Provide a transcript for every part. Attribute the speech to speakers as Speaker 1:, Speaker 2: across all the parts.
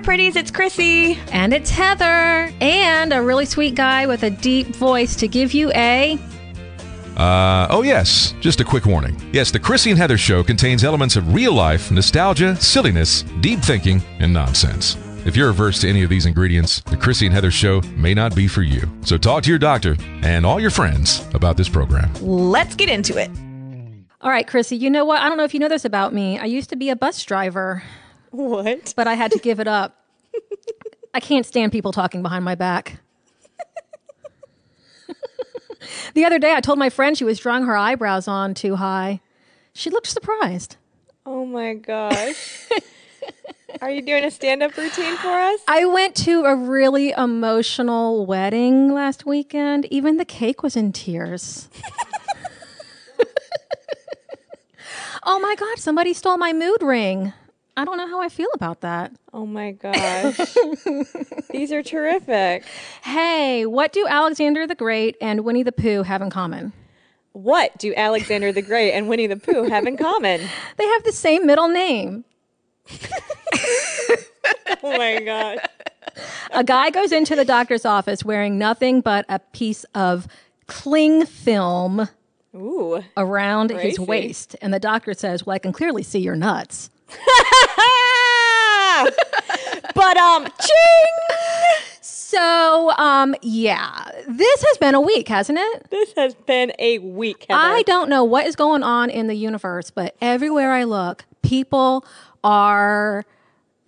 Speaker 1: there, pretties. It's Chrissy.
Speaker 2: And it's Heather. And a really sweet guy with a deep voice to give you a.
Speaker 3: Uh, oh, yes. Just a quick warning. Yes, the Chrissy and Heather show contains elements of real life, nostalgia, silliness, deep thinking, and nonsense. If you're averse to any of these ingredients, the Chrissy and Heather show may not be for you. So talk to your doctor and all your friends about this program.
Speaker 1: Let's get into it.
Speaker 2: All right, Chrissy, you know what? I don't know if you know this about me. I used to be a bus driver.
Speaker 1: What?
Speaker 2: But I had to give it up. I can't stand people talking behind my back. the other day, I told my friend she was drawing her eyebrows on too high. She looked surprised.
Speaker 1: Oh my gosh. Are you doing a stand up routine for us?
Speaker 2: I went to a really emotional wedding last weekend. Even the cake was in tears. oh my God, somebody stole my mood ring. I don't know how I feel about that.
Speaker 1: Oh my gosh. These are terrific.
Speaker 2: Hey, what do Alexander the Great and Winnie the Pooh have in common?
Speaker 1: What do Alexander the Great and Winnie the Pooh have in common?
Speaker 2: They have the same middle name.
Speaker 1: oh my gosh.
Speaker 2: A guy goes into the doctor's office wearing nothing but a piece of cling film
Speaker 1: Ooh.
Speaker 2: around
Speaker 1: Crazy.
Speaker 2: his waist. And the doctor says, Well, I can clearly see your nuts.
Speaker 1: but um ching!
Speaker 2: So, um, yeah, this has been a week, hasn't it?
Speaker 1: This has been a week. Heather.
Speaker 2: I don't know what is going on in the universe, but everywhere I look, people are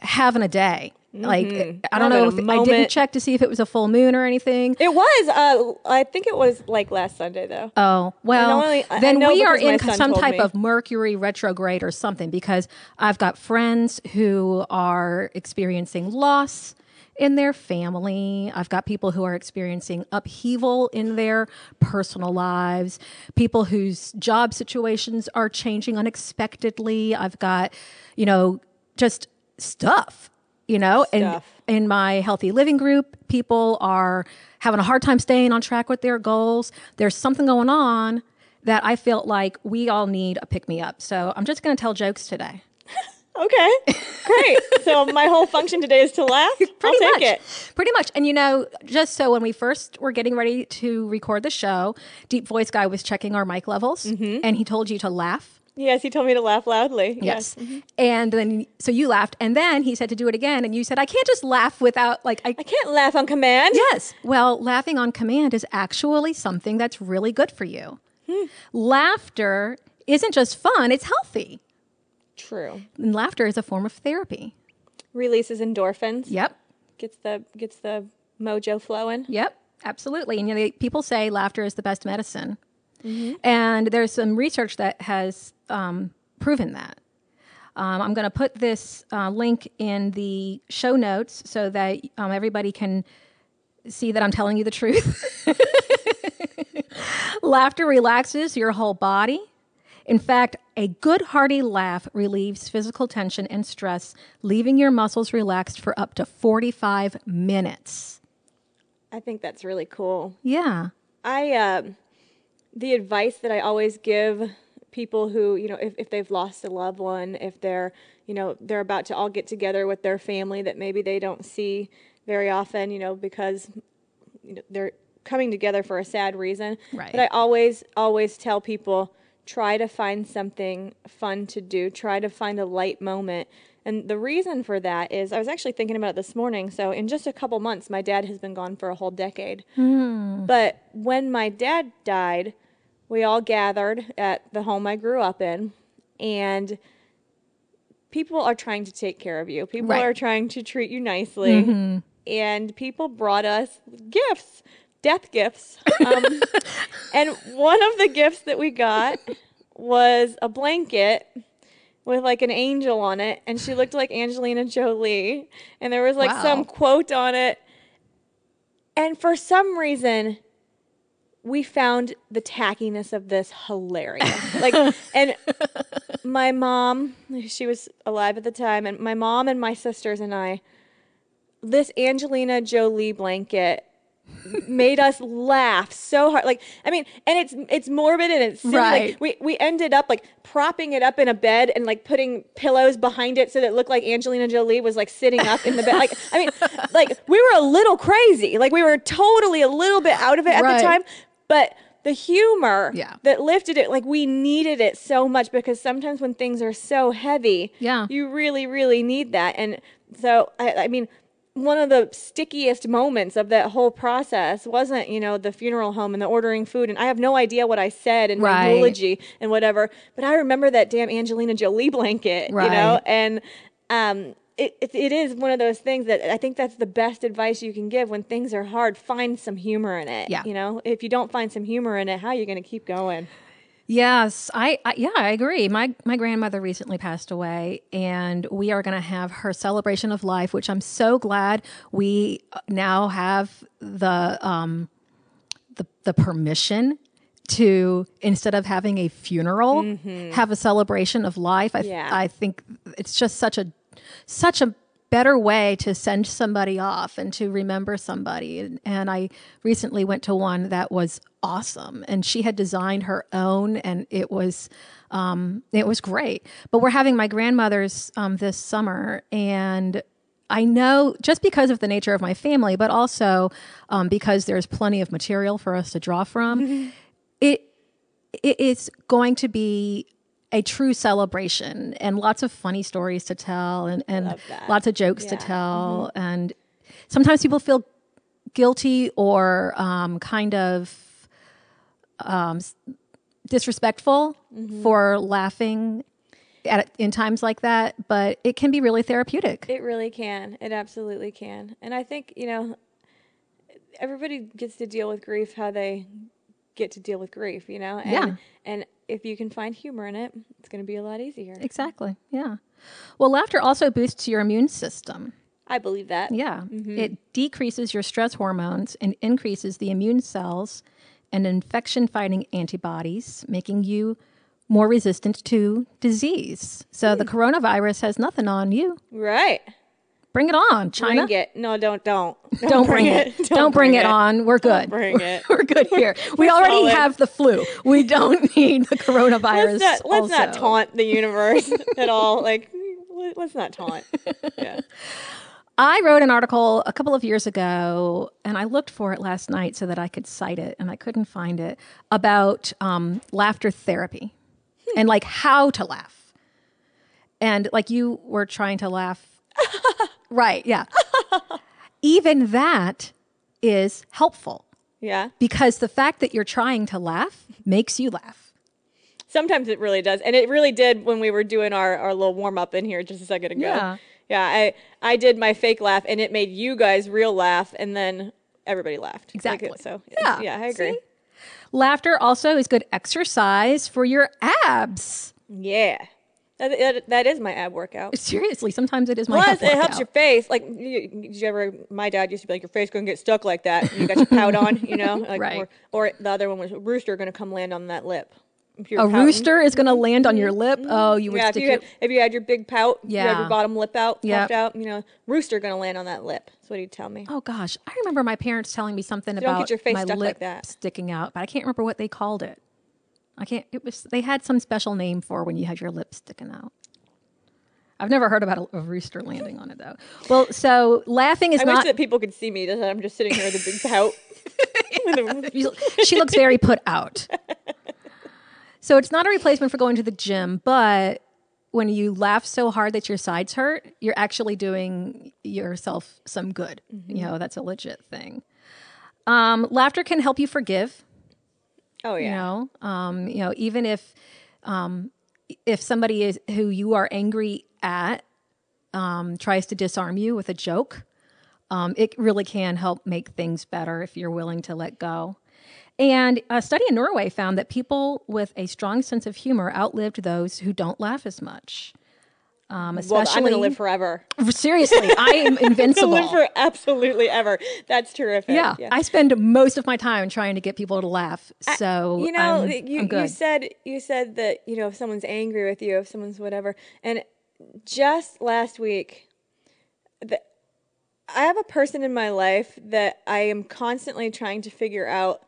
Speaker 2: having a day. Like I don't know if I didn't check to see if it was a full moon or anything.
Speaker 1: It was. Uh, I think it was like last Sunday though.
Speaker 2: Oh, well,
Speaker 1: only-
Speaker 2: then we are in some type
Speaker 1: me.
Speaker 2: of Mercury retrograde or something because I've got friends who are experiencing loss in their family. I've got people who are experiencing upheaval in their personal lives, people whose job situations are changing unexpectedly. I've got, you know, just stuff, you know, and in my healthy living group, people are having a hard time staying on track with their goals. There's something going on that I felt like we all need a pick me up. So I'm just going to tell jokes today.
Speaker 1: Okay, great. so my whole function today is to laugh. I'll
Speaker 2: Pretty
Speaker 1: take
Speaker 2: much.
Speaker 1: it.
Speaker 2: Pretty much. And you know, just so when we first were getting ready to record the show, Deep Voice Guy was checking our mic levels
Speaker 1: Mm-hmm.
Speaker 2: and he told you to laugh.
Speaker 1: Yes, he told me to laugh loudly.
Speaker 2: Yes. And then, so you laughed. And then he said to do it again. And you said, I can't just laugh without, like, I,
Speaker 1: I can't laugh on command.
Speaker 2: Yes. Well, laughing on command is actually something that's really good for you.
Speaker 1: Hmm.
Speaker 2: Laughter isn't just fun, it's healthy.
Speaker 1: True.
Speaker 2: And laughter is a form of therapy.
Speaker 1: Releases endorphins.
Speaker 2: Yep.
Speaker 1: Gets the gets the mojo flowing.
Speaker 2: Yep. Absolutely. And you know, they, people say laughter is the best medicine.
Speaker 1: Mm-hmm.
Speaker 2: And there's some research that has um, proven that. Um, I'm going to put this uh, link in the show notes so that um, everybody can see that I'm telling you the truth. Laughter relaxes your whole body. In fact, a good hearty laugh relieves physical tension and stress, leaving your muscles relaxed for up to 45 minutes.
Speaker 1: I think that's really cool.
Speaker 2: Yeah.
Speaker 1: I um the advice that I always give people who, you know, if, if they've lost a loved one, if they're, you know, they're about to all get together with their family that maybe they don't see very often, you know, because you know, they're coming together for a sad reason.
Speaker 2: Right.
Speaker 1: But I always, always tell people try to find something fun to do, try to find a light moment. And the reason for that is I was actually thinking about it this morning. So, in just a couple months, my dad has been gone for a whole decade. Hmm. But when my dad died, we all gathered at the home I grew up in, and people are trying to take care of you. People
Speaker 2: Right.
Speaker 1: are trying to treat you nicely, and people brought us gifts, death gifts. Um, and one of the gifts that we got was a blanket with like an angel on it, and she looked like Angelina Jolie, and there was like
Speaker 2: Wow.
Speaker 1: some quote on it. And for some reason, we found the tackiness of this hilarious. like, and my mom, she was alive at the time, and my mom and my sisters and I, this Angelina Jolie blanket made us laugh so hard. Like, I mean, and it's it's morbid and it's silly.
Speaker 2: Right.
Speaker 1: Like, we we ended up like propping it up in a bed and like putting pillows behind it so that it looked like Angelina Jolie was like sitting up in the bed. Like, I mean, like we were a little crazy. Like we were totally a little bit out of it at
Speaker 2: Right.
Speaker 1: the time, but the humor
Speaker 2: Yeah.
Speaker 1: that lifted it like we needed it so much because sometimes when things are so heavy
Speaker 2: Yeah.
Speaker 1: you really really need that. And so I, I mean one of the stickiest moments of that whole process wasn't you know the funeral home and the ordering food. And i have no idea what i said in my eulogy and whatever. But i remember that damn angelina jolie blanket you know? And um it, it, it is one of those things that I think that's the best advice you can give when things are hard. Find some humor in it.
Speaker 2: Yeah.
Speaker 1: You know, if you don't find some humor in it, how are you going to keep going?
Speaker 2: Yes, I, I yeah, I agree. My my grandmother recently passed away and we are going to have her celebration of life, which I'm so glad we now have the um the the permission to instead of having a funeral have a celebration of life. I
Speaker 1: Yeah.
Speaker 2: I think it's just such a such a better way to send somebody off and to remember somebody. And, and I recently went to one that was awesome, and she had designed her own, and it was um, it was great. But we're having my grandmother's um, this summer, and I know just because of the nature of my family, but also um, because there's plenty of material for us to draw from. It it is going to be a true celebration and lots of funny stories to tell and, and lots of jokes to
Speaker 1: Yeah. Mm-hmm.
Speaker 2: tell. And sometimes people feel guilty or um, kind of um, disrespectful
Speaker 1: Mm-hmm.
Speaker 2: for laughing at in times like that, but it can be really therapeutic.
Speaker 1: It really can. It absolutely can. And I think, you know, everybody gets to deal with grief how they get to deal with grief, you know? And,
Speaker 2: Yeah.
Speaker 1: And if you can find humor in it, it's going to be a lot easier.
Speaker 2: exactly. Yeah. Well, laughter also boosts your immune system.
Speaker 1: I believe that.
Speaker 2: Yeah. Mm-hmm. It decreases your stress hormones and increases the immune cells and infection fighting antibodies, making you more resistant to disease. So the coronavirus has nothing on you.
Speaker 1: Right.
Speaker 2: Bring it on, China.
Speaker 1: Bring it. No, don't, don't.
Speaker 2: Don't, bring it. Don't, bring, it, on. We're good.
Speaker 1: bring it.
Speaker 2: We're good here. we already
Speaker 1: solid.
Speaker 2: have the flu. We don't need the coronavirus.
Speaker 1: Let's not, let's not taunt the universe at all. Like, let- let's not taunt. Yeah.
Speaker 2: I wrote an article a couple of years ago, and I looked for it last night so that I could cite it, and I couldn't find it about um, laughter therapy and like how to laugh. And like you were trying to laugh. Right, yeah. Even that is helpful
Speaker 1: Yeah.
Speaker 2: because the fact that you're trying to laugh makes you laugh.
Speaker 1: Sometimes it really does. And it really did when we were doing our, our little warm up in here just a second ago.
Speaker 2: Yeah.
Speaker 1: Yeah. I, I did my fake laugh and it made you guys real laugh and then everybody laughed. Like it-
Speaker 2: Exactly.
Speaker 1: so
Speaker 2: Yeah.
Speaker 1: yeah, I agree.
Speaker 2: See? Laughter also is good exercise for your abs.
Speaker 1: Yeah. That, that, is my ab workout.
Speaker 2: Seriously, sometimes it is my
Speaker 1: Plus, it helps your face. Like, you, did you ever? My dad used to be like, "Your face gonna get stuck like that." And you got your pout on, you know, like,
Speaker 2: Right.
Speaker 1: Or, or the other one was rooster gonna come land on that lip.
Speaker 2: A
Speaker 1: pouting.
Speaker 2: rooster is going to land on your lip. Oh, you would
Speaker 1: Mm-hmm. Yeah, if you had if you had your big pout, you had
Speaker 2: Yeah.
Speaker 1: your bottom lip out, puffed
Speaker 2: Yep.
Speaker 1: out, you know, rooster gonna land on that lip. That's what he'd tell me.
Speaker 2: Oh gosh, I remember my parents telling me something
Speaker 1: get
Speaker 2: about my lip
Speaker 1: like
Speaker 2: sticking out, but I can't remember what they called it. I can't. It was they had some special name for when you had your lips sticking out. I've never heard about a, a rooster landing on it though. Well, so laughing is
Speaker 1: I
Speaker 2: not.
Speaker 1: wish that people could see me. That I'm just sitting here with a big pout. With a-
Speaker 2: You- she looks very put out. So it's not a replacement for going to the gym, but when you laugh so hard that your sides hurt, you're actually doing yourself some good. You know, that's a legit thing. Um, laughter can help you forgive.
Speaker 1: Oh yeah.
Speaker 2: You know, um, you know, even if um, if somebody is who you are angry at um, tries to disarm you with a joke, um, it really can help make things better if you're willing to let go. And a study in Norway found that people with a strong sense of humor outlived those who don't laugh as much. Um,
Speaker 1: Well,
Speaker 2: especially,
Speaker 1: I'm gonna live forever.
Speaker 2: seriously, I am invincible.
Speaker 1: live for absolutely ever. That's terrific.
Speaker 2: yeah, I spend most of my time trying to get people to laugh. So
Speaker 1: you know
Speaker 2: I'm,
Speaker 1: you,
Speaker 2: I'm
Speaker 1: you said you said that you know if someone's angry with you if someone's whatever and just last week the, I have a person in my life that I am constantly trying to figure out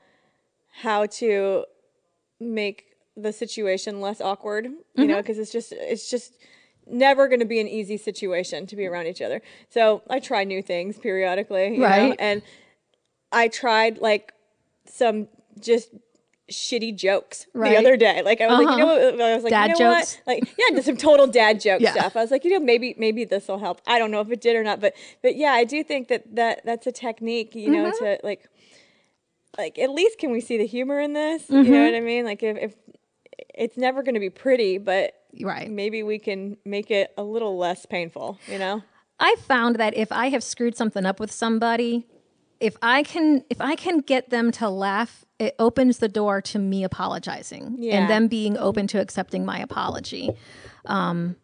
Speaker 1: how to make the situation less awkward, you
Speaker 2: Mm-hmm.
Speaker 1: know, because it's just it's just never going to be an easy situation to be around each other. So I try new things periodically, you know,
Speaker 2: Right.
Speaker 1: and I tried like some just shitty jokes
Speaker 2: Right.
Speaker 1: the other day. Like I was like, you know what? I was like,
Speaker 2: Dad
Speaker 1: you know
Speaker 2: jokes?
Speaker 1: what? Like yeah, just some total dad joke
Speaker 2: Yeah.
Speaker 1: stuff. I was like, you know, maybe maybe this will help. I don't know if it did or not, but but yeah, I do think that that that's a technique, you know,
Speaker 2: Mm-hmm.
Speaker 1: to like like at least can we see the humor in this? You
Speaker 2: Mm-hmm.
Speaker 1: know what I mean? Like if, if it's never going to be pretty, but
Speaker 2: Right.
Speaker 1: maybe we can make it a little less painful, you know?
Speaker 2: I found that if I have screwed something up with somebody, if I can if I can get them to laugh, it opens the door to me apologizing
Speaker 1: Yeah.
Speaker 2: and them being open to accepting my apology. Um,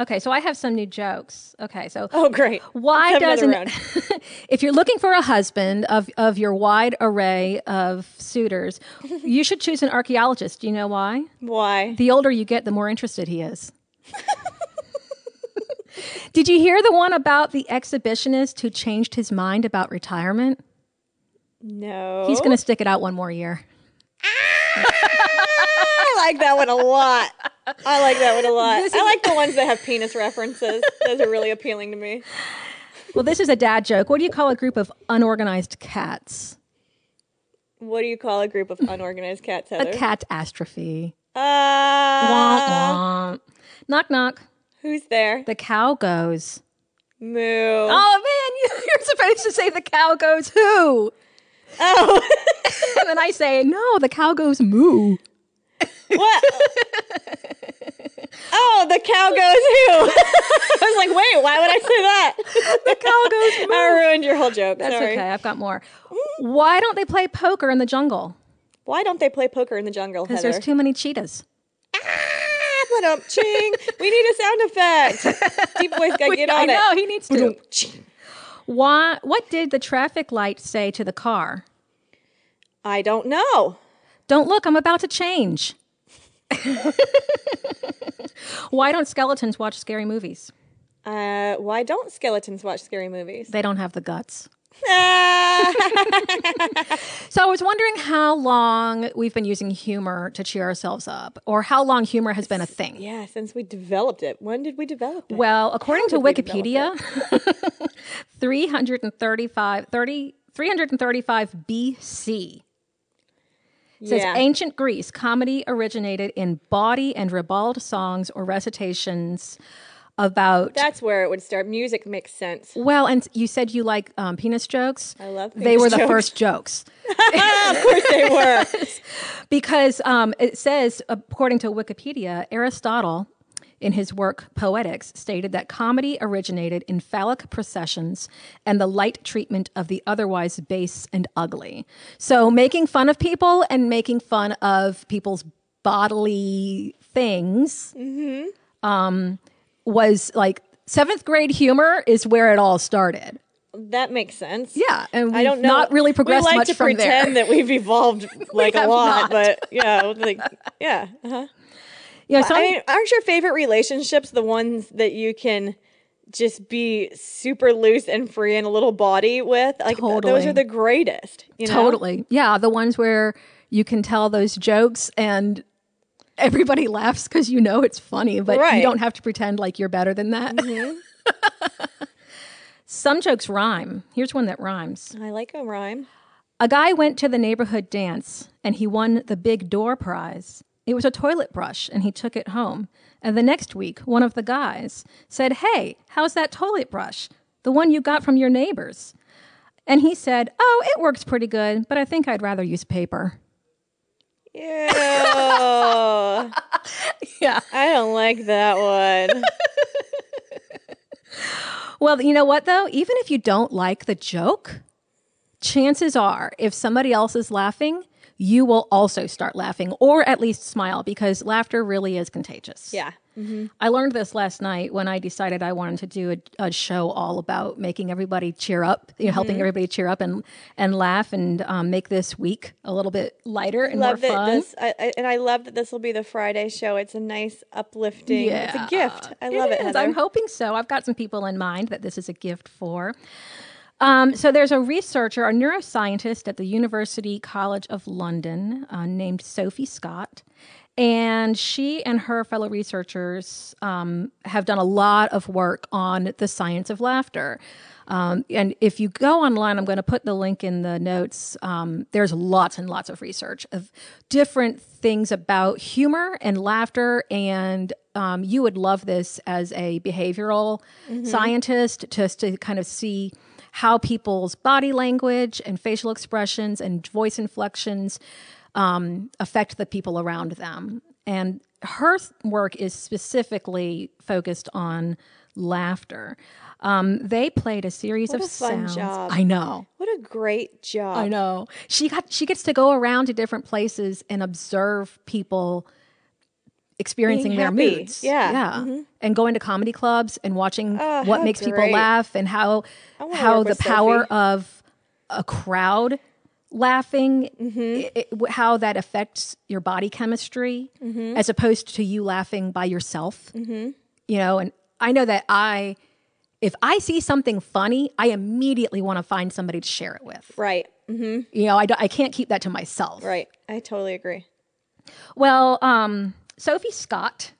Speaker 2: okay, so I have some new jokes. Okay, so
Speaker 1: Oh, great.
Speaker 2: why
Speaker 1: Let's have another
Speaker 2: doesn't if you're looking for a husband of of your wide array of suitors, you should choose an archaeologist. Do you know why?
Speaker 1: Why?
Speaker 2: The older you get, the more interested he is. Did you hear the one about the exhibitionist who changed his mind about retirement?
Speaker 1: No.
Speaker 2: He's going to stick it out one more year.
Speaker 1: I like that one a lot. I like that one a lot. I like the ones that have penis references. Those are really appealing to me.
Speaker 2: Well, this is a dad joke. What do you call a group of unorganized cats?
Speaker 1: What do you call a group of unorganized cats,
Speaker 2: A
Speaker 1: Heather?
Speaker 2: catastrophe.
Speaker 1: Uh,
Speaker 2: Womp womp. Knock knock.
Speaker 1: who's there?
Speaker 2: The cow goes.
Speaker 1: Moo.
Speaker 2: Oh man, you- you're supposed to say the cow goes who?
Speaker 1: Oh.
Speaker 2: And then I say, no, the cow goes moo.
Speaker 1: What? cow goes who? I was like, wait, why would I say that?
Speaker 2: The cow goes moo.
Speaker 1: I ruined your whole joke.
Speaker 2: That's
Speaker 1: Sorry.
Speaker 2: okay. I've got more. Why don't they play poker in the jungle?
Speaker 1: Why don't they play poker in the jungle,
Speaker 2: Because there's too many cheetahs.
Speaker 1: Ah, ching. We need a sound effect. Deep voice guy, get
Speaker 2: I
Speaker 1: on
Speaker 2: know
Speaker 1: it.
Speaker 2: he needs to. Why? What did the traffic light say to the car?
Speaker 1: I don't know.
Speaker 2: Don't look, I'm about to change. Why don't skeletons watch scary movies?
Speaker 1: Uh, why don't skeletons watch scary movies?
Speaker 2: They don't have the guts.
Speaker 1: Ah.
Speaker 2: So I was wondering how long we've been using humor to cheer ourselves up, or how long humor has been a thing.
Speaker 1: yeah, since we developed it. When did we develop it?
Speaker 2: Well, according to
Speaker 1: we develop
Speaker 2: Wikipedia, 335, 30, 335 BC says
Speaker 1: yeah.
Speaker 2: ancient Greece comedy originated in bawdy and ribald songs or recitations about.
Speaker 1: That's where it would start. Music makes sense.
Speaker 2: well, and you said you like um, penis jokes.
Speaker 1: I love
Speaker 2: They were the
Speaker 1: jokes.
Speaker 2: first jokes
Speaker 1: of course they were.
Speaker 2: because um, it says, according to Wikipedia, Aristotle, in his work Poetics, stated that comedy originated in phallic processions and the light treatment of the otherwise base and ugly. So, making fun of people and making fun of people's bodily things um, was like seventh grade humor is where it all started.
Speaker 1: That makes sense.
Speaker 2: Yeah, and
Speaker 1: I don't know.
Speaker 2: not really progressed
Speaker 1: we like
Speaker 2: much
Speaker 1: to
Speaker 2: from there.
Speaker 1: pretend that we've evolved like a lot,
Speaker 2: not.
Speaker 1: but yeah, like yeah. Uh-huh.
Speaker 2: Yeah, some,
Speaker 1: I mean, aren't your favorite relationships the ones that you can just be super loose and free in a little body with? Like th- those are the greatest. You know?
Speaker 2: Totally. Yeah, the ones where you can tell those jokes and everybody laughs because you know it's funny, but you
Speaker 1: Right. Mm-hmm.
Speaker 2: don't have to pretend like you're better than that. Some jokes rhyme. Here's one that rhymes.
Speaker 1: I like a rhyme.
Speaker 2: A guy went to the neighborhood dance and he won the big door prize. It was a toilet brush and he took it home. And the next week, one of the guys said, Hey, how's that toilet brush? The one you got from your neighbors. And he said, Oh, it works pretty good, but I think I'd rather use paper.
Speaker 1: Ew.
Speaker 2: Yeah.
Speaker 1: I don't like that one.
Speaker 2: Well, you know what though? Even if you don't like the joke, chances are if somebody else is laughing, you will also start laughing or at least smile because laughter really is contagious.
Speaker 1: Yeah.
Speaker 2: I learned this last night when I decided I wanted to do a, a show all about making everybody cheer up, you know, helping
Speaker 1: Mm-hmm.
Speaker 2: everybody cheer up and and laugh and um, make this week a little bit lighter and
Speaker 1: love
Speaker 2: more fun.
Speaker 1: this, I, I, and I love that this will be the Friday show. It's a nice, uplifting. It's a gift. I love it. Heather.
Speaker 2: I'm hoping so. I've got some people in mind that this is a gift for. Um, so there's a researcher, a neuroscientist at the University College of London uh, named Sophie Scott. And she and her fellow researchers um, have done a lot of work on the science of laughter. Um, and if you go online, I'm going to put the link in the notes. Um, there's lots and lots of research of different things about humor and laughter. And um, you would love this as a behavioral scientist, just to kind of see how people's body language and facial expressions and voice inflections um, affect the people around them. And her work is specifically focused on laughter. Um, they played a series
Speaker 1: What
Speaker 2: of
Speaker 1: a fun
Speaker 2: sounds.
Speaker 1: job.
Speaker 2: I know.
Speaker 1: What a great job.
Speaker 2: I know. She got she gets to go around to different places and observe people experiencing their moods.
Speaker 1: Yeah. Mm-hmm.
Speaker 2: Yeah. And going to comedy clubs and watching
Speaker 1: Oh,
Speaker 2: what makes people laugh and how how the power
Speaker 1: Sophie.
Speaker 2: of a crowd laughing
Speaker 1: Mm-hmm.
Speaker 2: i- i- how that affects your body chemistry
Speaker 1: Mm-hmm.
Speaker 2: as opposed to you laughing by yourself. You know, and I know that I if I see something funny, I immediately want to find somebody to share it with.
Speaker 1: Right. hmm
Speaker 2: You know, I, don't- I can't keep that to myself.
Speaker 1: Right. I totally agree.
Speaker 2: Well, um, Sophie Scott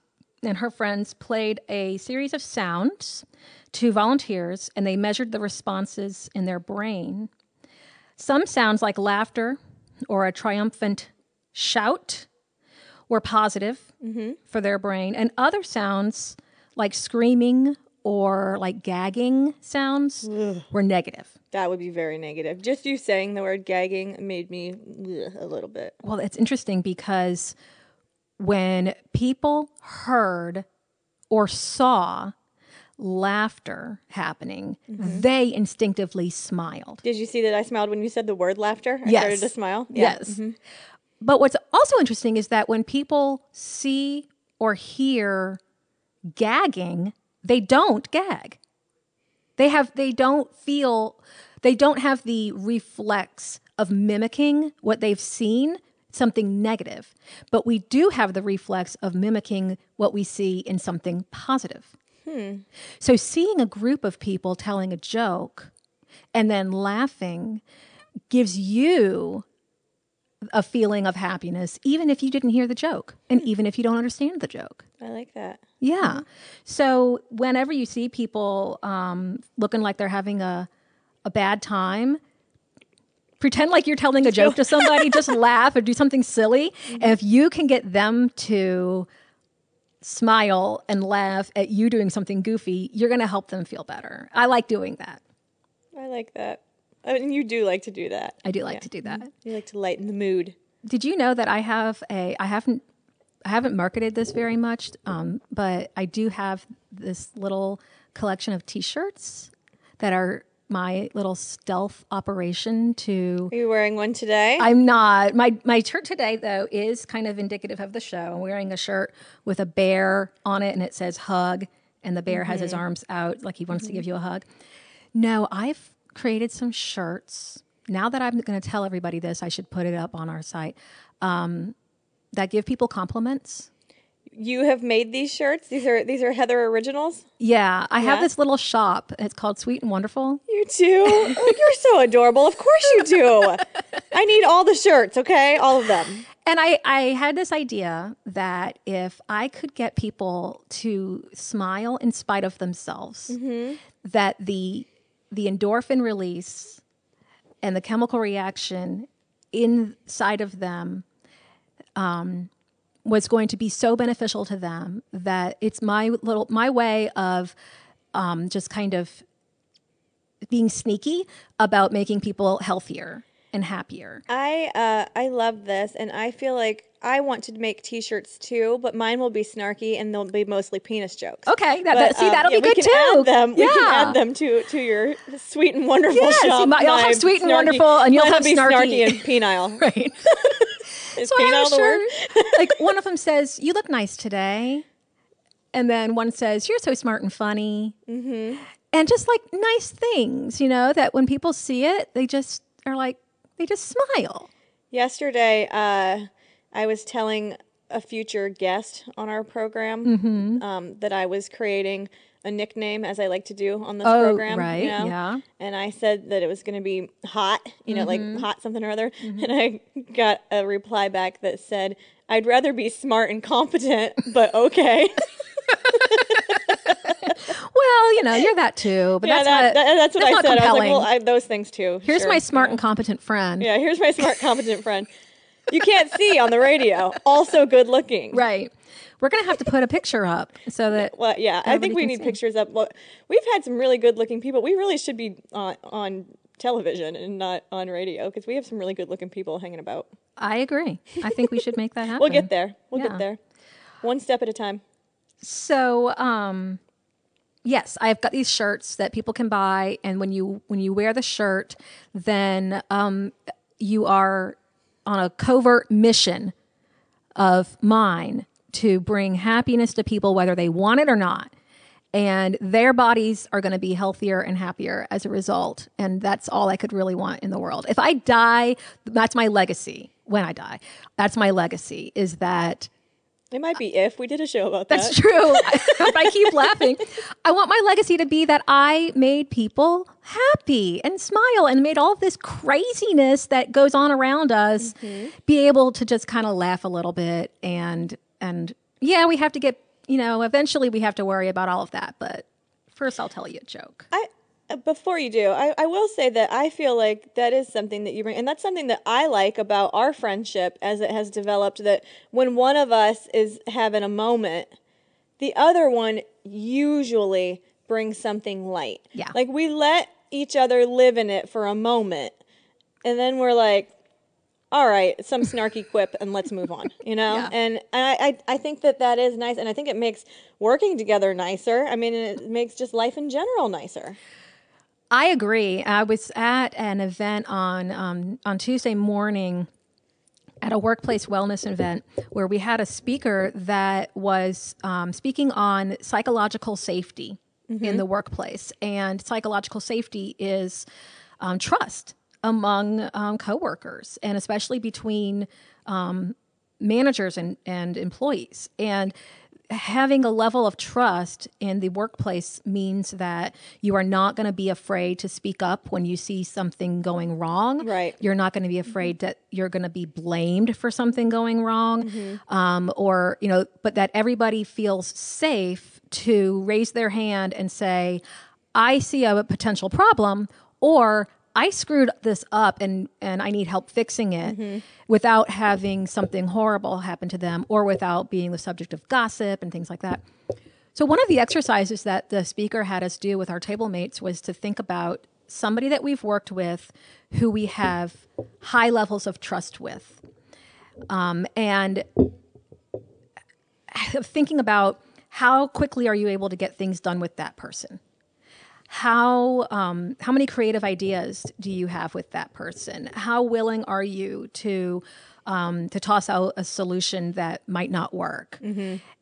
Speaker 2: and her friends played a series of sounds to volunteers and they measured the responses in their brain. Some sounds like laughter or a triumphant shout were positive mm-hmm. for their brain, and other sounds like screaming or like gagging sounds were negative.
Speaker 1: That would be very negative. Just you saying the word gagging made me ugh, a little bit.
Speaker 2: Well, it's interesting because when people heard or saw laughter happening, mm-hmm. they instinctively smiled.
Speaker 1: Did you see that I smiled when you said the word laughter? I
Speaker 2: Yes.
Speaker 1: started to smile. Yeah.
Speaker 2: Yes. Mm-hmm. But what's also interesting is that when people see or hear gagging, they don't gag. They have they don't feel they don't have the reflex of mimicking what they've seen something negative. But we do have the reflex of mimicking what we see in something positive. Hmm. So seeing a group of people telling a joke and then laughing gives you a feeling of happiness, even if you didn't hear the joke and hmm. even if you don't understand the joke.
Speaker 1: I like that.
Speaker 2: Yeah. Mm-hmm. So whenever you see people um, looking like they're having a, a bad time, pretend like you're telling a joke to somebody, just laugh or do something silly. And if you can get them to smile and laugh at you doing something goofy, you're going to help them feel better. I like doing that.
Speaker 1: I like that. I mean, you do like to do that.
Speaker 2: I do like to do that.
Speaker 1: You like to lighten the mood.
Speaker 2: Did you know that I have a I haven't I haven't marketed this very much, um, but I do have this little collection of T-shirts that are my little stealth operation to.
Speaker 1: Are you wearing one today?
Speaker 2: I'm not my my shirt today though is kind of indicative of the show. I'm wearing a shirt with a bear on it, and it says "hug," and the bear has his arms out like he wants to give you a hug. No, I've created some shirts. Now that I'm going to tell everybody this, I should put it up on our site. Um, that give people compliments.
Speaker 1: You have made these shirts. These are these are Heather originals.
Speaker 2: Yeah, I have this little shop. It's called Sweet and Wonderful.
Speaker 1: You do. oh, you're so adorable. Of course you do. I need all the shirts. Okay, all of them.
Speaker 2: And I, I had this idea that if I could get people to smile in spite of themselves, that the the endorphin release and the chemical reaction inside of them um, was going to be so beneficial to them that it's my little my way of um, just kind of being sneaky about making people healthier and happier.
Speaker 1: I uh, I love this, and I feel like I want to make T-shirts too, but mine will be snarky and they'll be mostly penis jokes.
Speaker 2: Okay, that,
Speaker 1: But,
Speaker 2: that- see
Speaker 1: um,
Speaker 2: that'll
Speaker 1: yeah,
Speaker 2: be
Speaker 1: we
Speaker 2: good
Speaker 1: can
Speaker 2: too.
Speaker 1: Add them. We can
Speaker 2: Yeah.
Speaker 1: add them to to your sweet and wonderful
Speaker 2: Yes,
Speaker 1: shop.
Speaker 2: might- you'll have
Speaker 1: My
Speaker 2: sweet and wonderful, and you'll have
Speaker 1: be
Speaker 2: snarky.
Speaker 1: and penile.
Speaker 2: Right.
Speaker 1: Is
Speaker 2: So
Speaker 1: penile the word?
Speaker 2: like one of them says, "You look nice today," and then one says, "You're so smart and funny," mm-hmm. and just like nice things, you know, that when people see it, they just are like, they just smile.
Speaker 1: Yesterday, uh, I was telling a future guest on our program
Speaker 2: Mm-hmm.
Speaker 1: um, that I was creating a nickname as I like to do on this
Speaker 2: Oh,
Speaker 1: program.
Speaker 2: right,
Speaker 1: You know?
Speaker 2: yeah.
Speaker 1: And I said that it was going to be hot, you know,
Speaker 2: Mm-hmm.
Speaker 1: like hot something or other. And I got a reply back that said, I'd rather be smart and competent, but okay.
Speaker 2: Well, you know, you're that too, but
Speaker 1: yeah,
Speaker 2: that's
Speaker 1: that,
Speaker 2: not,
Speaker 1: that- that's what I
Speaker 2: not
Speaker 1: said. I was like,
Speaker 2: compelling.
Speaker 1: well, I, those things too.
Speaker 2: Here's
Speaker 1: sure,
Speaker 2: my smart
Speaker 1: yeah.
Speaker 2: and competent friend.
Speaker 1: Yeah, here's my smart, competent friend. You can't see on the radio. Also good looking.
Speaker 2: Right. We're gonna have to put a picture up so that
Speaker 1: Well, yeah, I think we need
Speaker 2: see.
Speaker 1: pictures up. Well, we've had some really good looking people. We really should be on, on television and not on radio because we have some really good looking people hanging about.
Speaker 2: I agree. I think we should make that happen.
Speaker 1: We'll get there. We'll
Speaker 2: Yeah.
Speaker 1: get there. One step at a time.
Speaker 2: So, um, yes, I've got these shirts that people can buy, and when you when you wear the shirt, then um, you are on a covert mission of mine to bring happiness to people, whether they want it or not. And their bodies are going to be healthier and happier as a result. And that's all I could really want in the world. If I die, that's my legacy. When I die, that's my legacy is that
Speaker 1: It might be if we did a show about that.
Speaker 2: that's true. but I keep laughing. I want my legacy to be that I made people happy and smile and made all of this craziness that goes on around us mm-hmm. be able to just kind of laugh a little bit and and yeah, we have to get, you know, eventually we have to worry about all of that, but first I'll tell you a joke.
Speaker 1: I Uh, before you do, I, I will say that I feel like that is something that you bring, and that's something that I like about our friendship as it has developed. That when one of us is having a moment, the other one usually brings something light.
Speaker 2: Yeah.
Speaker 1: like we let each other live in it for a moment, and then we're like, all right, some snarky quip, and let's move on. You know,
Speaker 2: Yeah.
Speaker 1: and I, I I think that that is nice, and I think it makes working together nicer. I mean, it makes just life in general nicer.
Speaker 2: I agree. I was at an event on um, on Tuesday morning at a workplace wellness event where we had a speaker that was um, speaking on psychological safety in the workplace, and psychological safety is um, trust among um, coworkers, and especially between um, managers and, and employees. And having a level of trust in the workplace means that you are not going to be afraid to speak up when you see something going wrong.
Speaker 1: Right.
Speaker 2: You're not going to be afraid that you're going to be blamed for something going wrong. Um, or, you know, but that everybody feels safe to raise their hand and say, I see a potential problem, or I screwed this up and, and I need help fixing it without having something horrible happen to them or without being the subject of gossip and things like that. So, one of the exercises that the speaker had us do with our table mates was to think about somebody that we've worked with who we have high levels of trust with. Um, and thinking about how quickly are you able to get things done with that person? How um, how many creative ideas do you have with that person? How willing are you to um, to toss out a solution that might not work?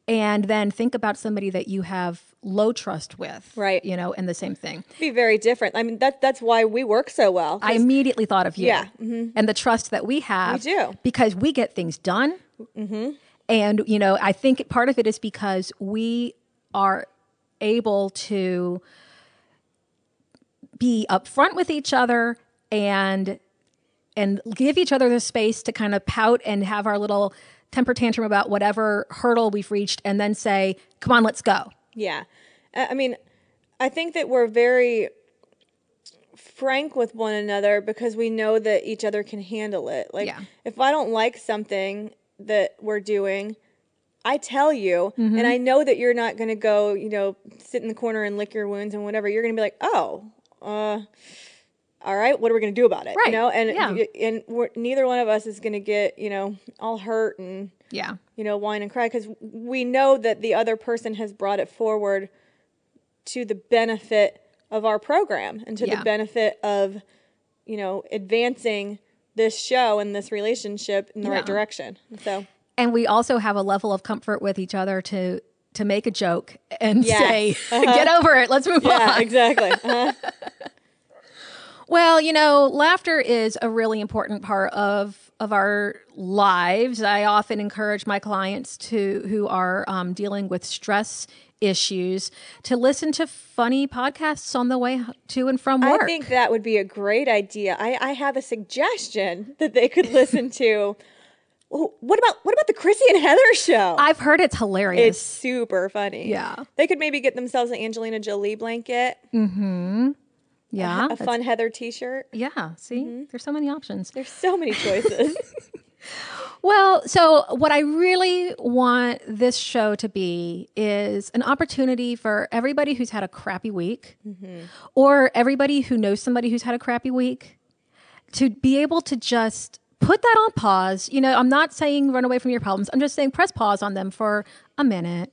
Speaker 2: And then think about somebody that you have low trust with,
Speaker 1: Right.
Speaker 2: You know, and the same thing.
Speaker 1: be very different. I mean, that that's why we work so well.
Speaker 2: I immediately thought of you,
Speaker 1: Yeah, mm-hmm.
Speaker 2: and the trust that we have,
Speaker 1: We do.
Speaker 2: because we get things done. And you know, I think part of it is because we are able to be upfront with each other and and give each other the space to kind of pout and have our little temper tantrum about whatever hurdle we've reached and then say come on let's go
Speaker 1: yeah, I mean, I think that we're very frank with one another because we know that each other can handle it. Like,
Speaker 2: Yeah.
Speaker 1: if I don't like something that we're doing. I tell you,
Speaker 2: Mm-hmm.
Speaker 1: and I know that you're not going to go, you know, sit in the corner and lick your wounds and whatever. You're going to be like, oh, uh, all right, what are we going to do about it?
Speaker 2: Right,
Speaker 1: You know, and
Speaker 2: yeah.
Speaker 1: and we're, neither one of us is going to get, you know, all hurt and
Speaker 2: yeah
Speaker 1: you know, whine and cry because we know that the other person has brought it forward to the benefit of our program and to
Speaker 2: Yeah.
Speaker 1: the benefit of, you know, advancing this show and this relationship in the
Speaker 2: Yeah.
Speaker 1: right direction. So,
Speaker 2: and we also have a level of comfort with each other to to make a joke and
Speaker 1: Yes.
Speaker 2: say get over it let's move
Speaker 1: yeah,
Speaker 2: on
Speaker 1: exactly. Uh-huh.
Speaker 2: Well, you know, laughter is a really important part of of our lives, I often encourage my clients to who are um, dealing with stress issues to listen to funny podcasts on the way to and from work.
Speaker 1: I think that would be a great idea. I, I have a suggestion that they could listen to. Well, What about what about the Chrissy and Heather show?
Speaker 2: I've heard it's hilarious.
Speaker 1: it's super funny.
Speaker 2: Yeah.
Speaker 1: They could maybe get themselves an Angelina Jolie blanket,
Speaker 2: yeah,
Speaker 1: a
Speaker 2: that's-
Speaker 1: fun Heather t-shirt.
Speaker 2: yeah. See, mm-hmm. there's so many options.
Speaker 1: There's so many choices.
Speaker 2: Well, so what I really want this show to be is an opportunity for everybody who's had a crappy week mm-hmm. or everybody who knows somebody who's had a crappy week to be able to just put that on pause. You know, I'm not saying run away from your problems. I'm just saying press pause on them for a minute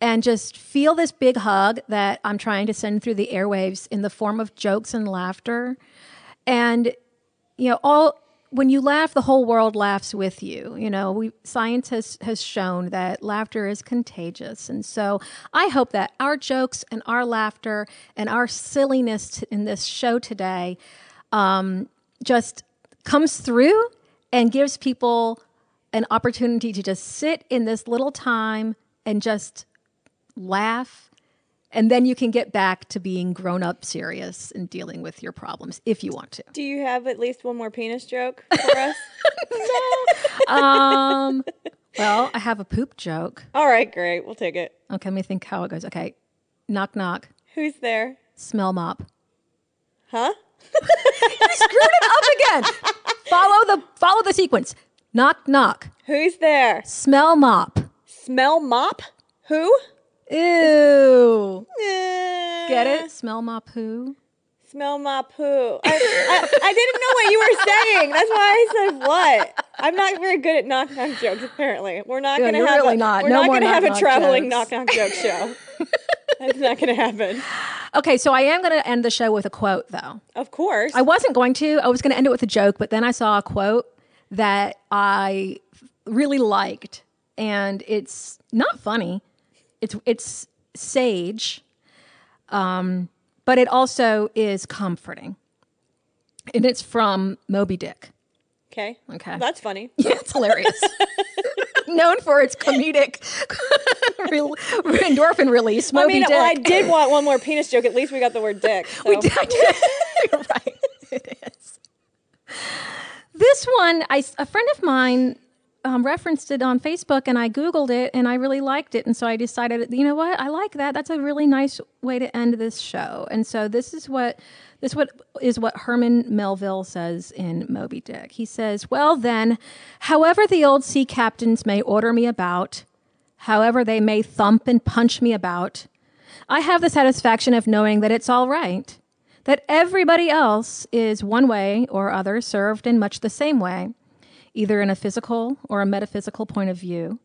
Speaker 2: and just feel this big hug that I'm trying to send through the airwaves in the form of jokes and laughter. And you know, all when you laugh, the whole world laughs with you. You know, we science has has shown that laughter is contagious, and so I hope that our jokes and our laughter and our silliness in this show today um, just comes through and gives people an opportunity to just sit in this little time and just laugh and then you can get back to being grown up serious and dealing with your problems if you want to
Speaker 1: Do you have at least one more penis joke for us?
Speaker 2: um well i have a poop joke
Speaker 1: All right, great. We'll take it.
Speaker 2: okay let me think how it goes okay knock knock
Speaker 1: Who's there?
Speaker 2: smell mop
Speaker 1: Huh?
Speaker 2: you screwed it up again follow the follow the sequence knock knock
Speaker 1: Who's there?
Speaker 2: smell mop
Speaker 1: Smell mop? Who?
Speaker 2: Ew get it smell mop who
Speaker 1: Smell mop who? I, I, I didn't know what you were saying. That's why I said what. I'm not very good at knock knock jokes. Apparently, we're not
Speaker 2: Yeah,
Speaker 1: going to have
Speaker 2: really
Speaker 1: a,
Speaker 2: not.
Speaker 1: We're
Speaker 2: No
Speaker 1: not going to have a traveling
Speaker 2: jokes.
Speaker 1: knock knock joke show. That's not going to happen.
Speaker 2: okay so i am going to end the show with a quote though
Speaker 1: Of course.
Speaker 2: I wasn't going to. I was going to end it with a joke, but then I saw a quote that I really liked, and it's not funny. It's it's sage, um, but it also is comforting, and it's from Moby Dick.
Speaker 1: okay.
Speaker 2: Okay.
Speaker 1: That's funny.
Speaker 2: Yeah, it's hilarious. Known for its comedic endorphin release,
Speaker 1: I mean,
Speaker 2: Dick.
Speaker 1: well, I did want one more penis joke. At least we got the word dick. So.
Speaker 2: We did. You're right. It is. This one, I, a friend of mine um, referenced it on Facebook, and I Googled it, and I really liked it, and so I decided, you know what, I like that. That's a really nice way to end this show. And so this is what this what is what Herman Melville says in Moby Dick. He says, "Well then, however the old sea captains may order me about, however they may thump and punch me about." I have the satisfaction of knowing that it's all right, that everybody else is one way or other served in much the same way, either in a physical or a metaphysical point of view.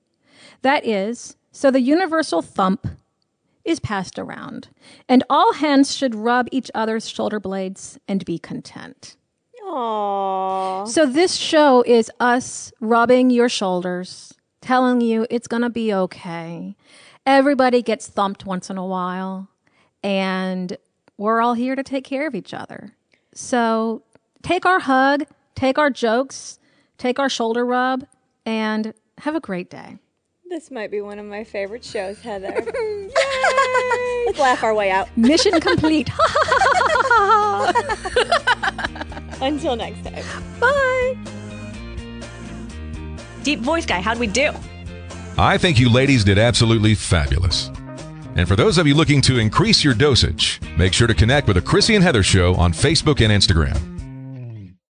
Speaker 2: That is, so the universal thump is passed around, and all hands should rub each other's shoulder blades and be content.
Speaker 1: Aww.
Speaker 2: So this show is us rubbing your shoulders, telling you it's going to be okay. Everybody gets thumped once in a while, and we're all here to take care of each other. So take our hug, take our jokes, take our shoulder rub, and have a great day.
Speaker 1: This might be one of my favorite shows, Heather. Let's laugh our way out.
Speaker 2: Mission complete.
Speaker 1: Until next time.
Speaker 2: Bye.
Speaker 4: Deep voice guy, how'd we do?
Speaker 3: I think you ladies did absolutely fabulous. And for those of you looking to increase your dosage, make sure to connect with the Chrissy and Heather Show on Facebook and Instagram.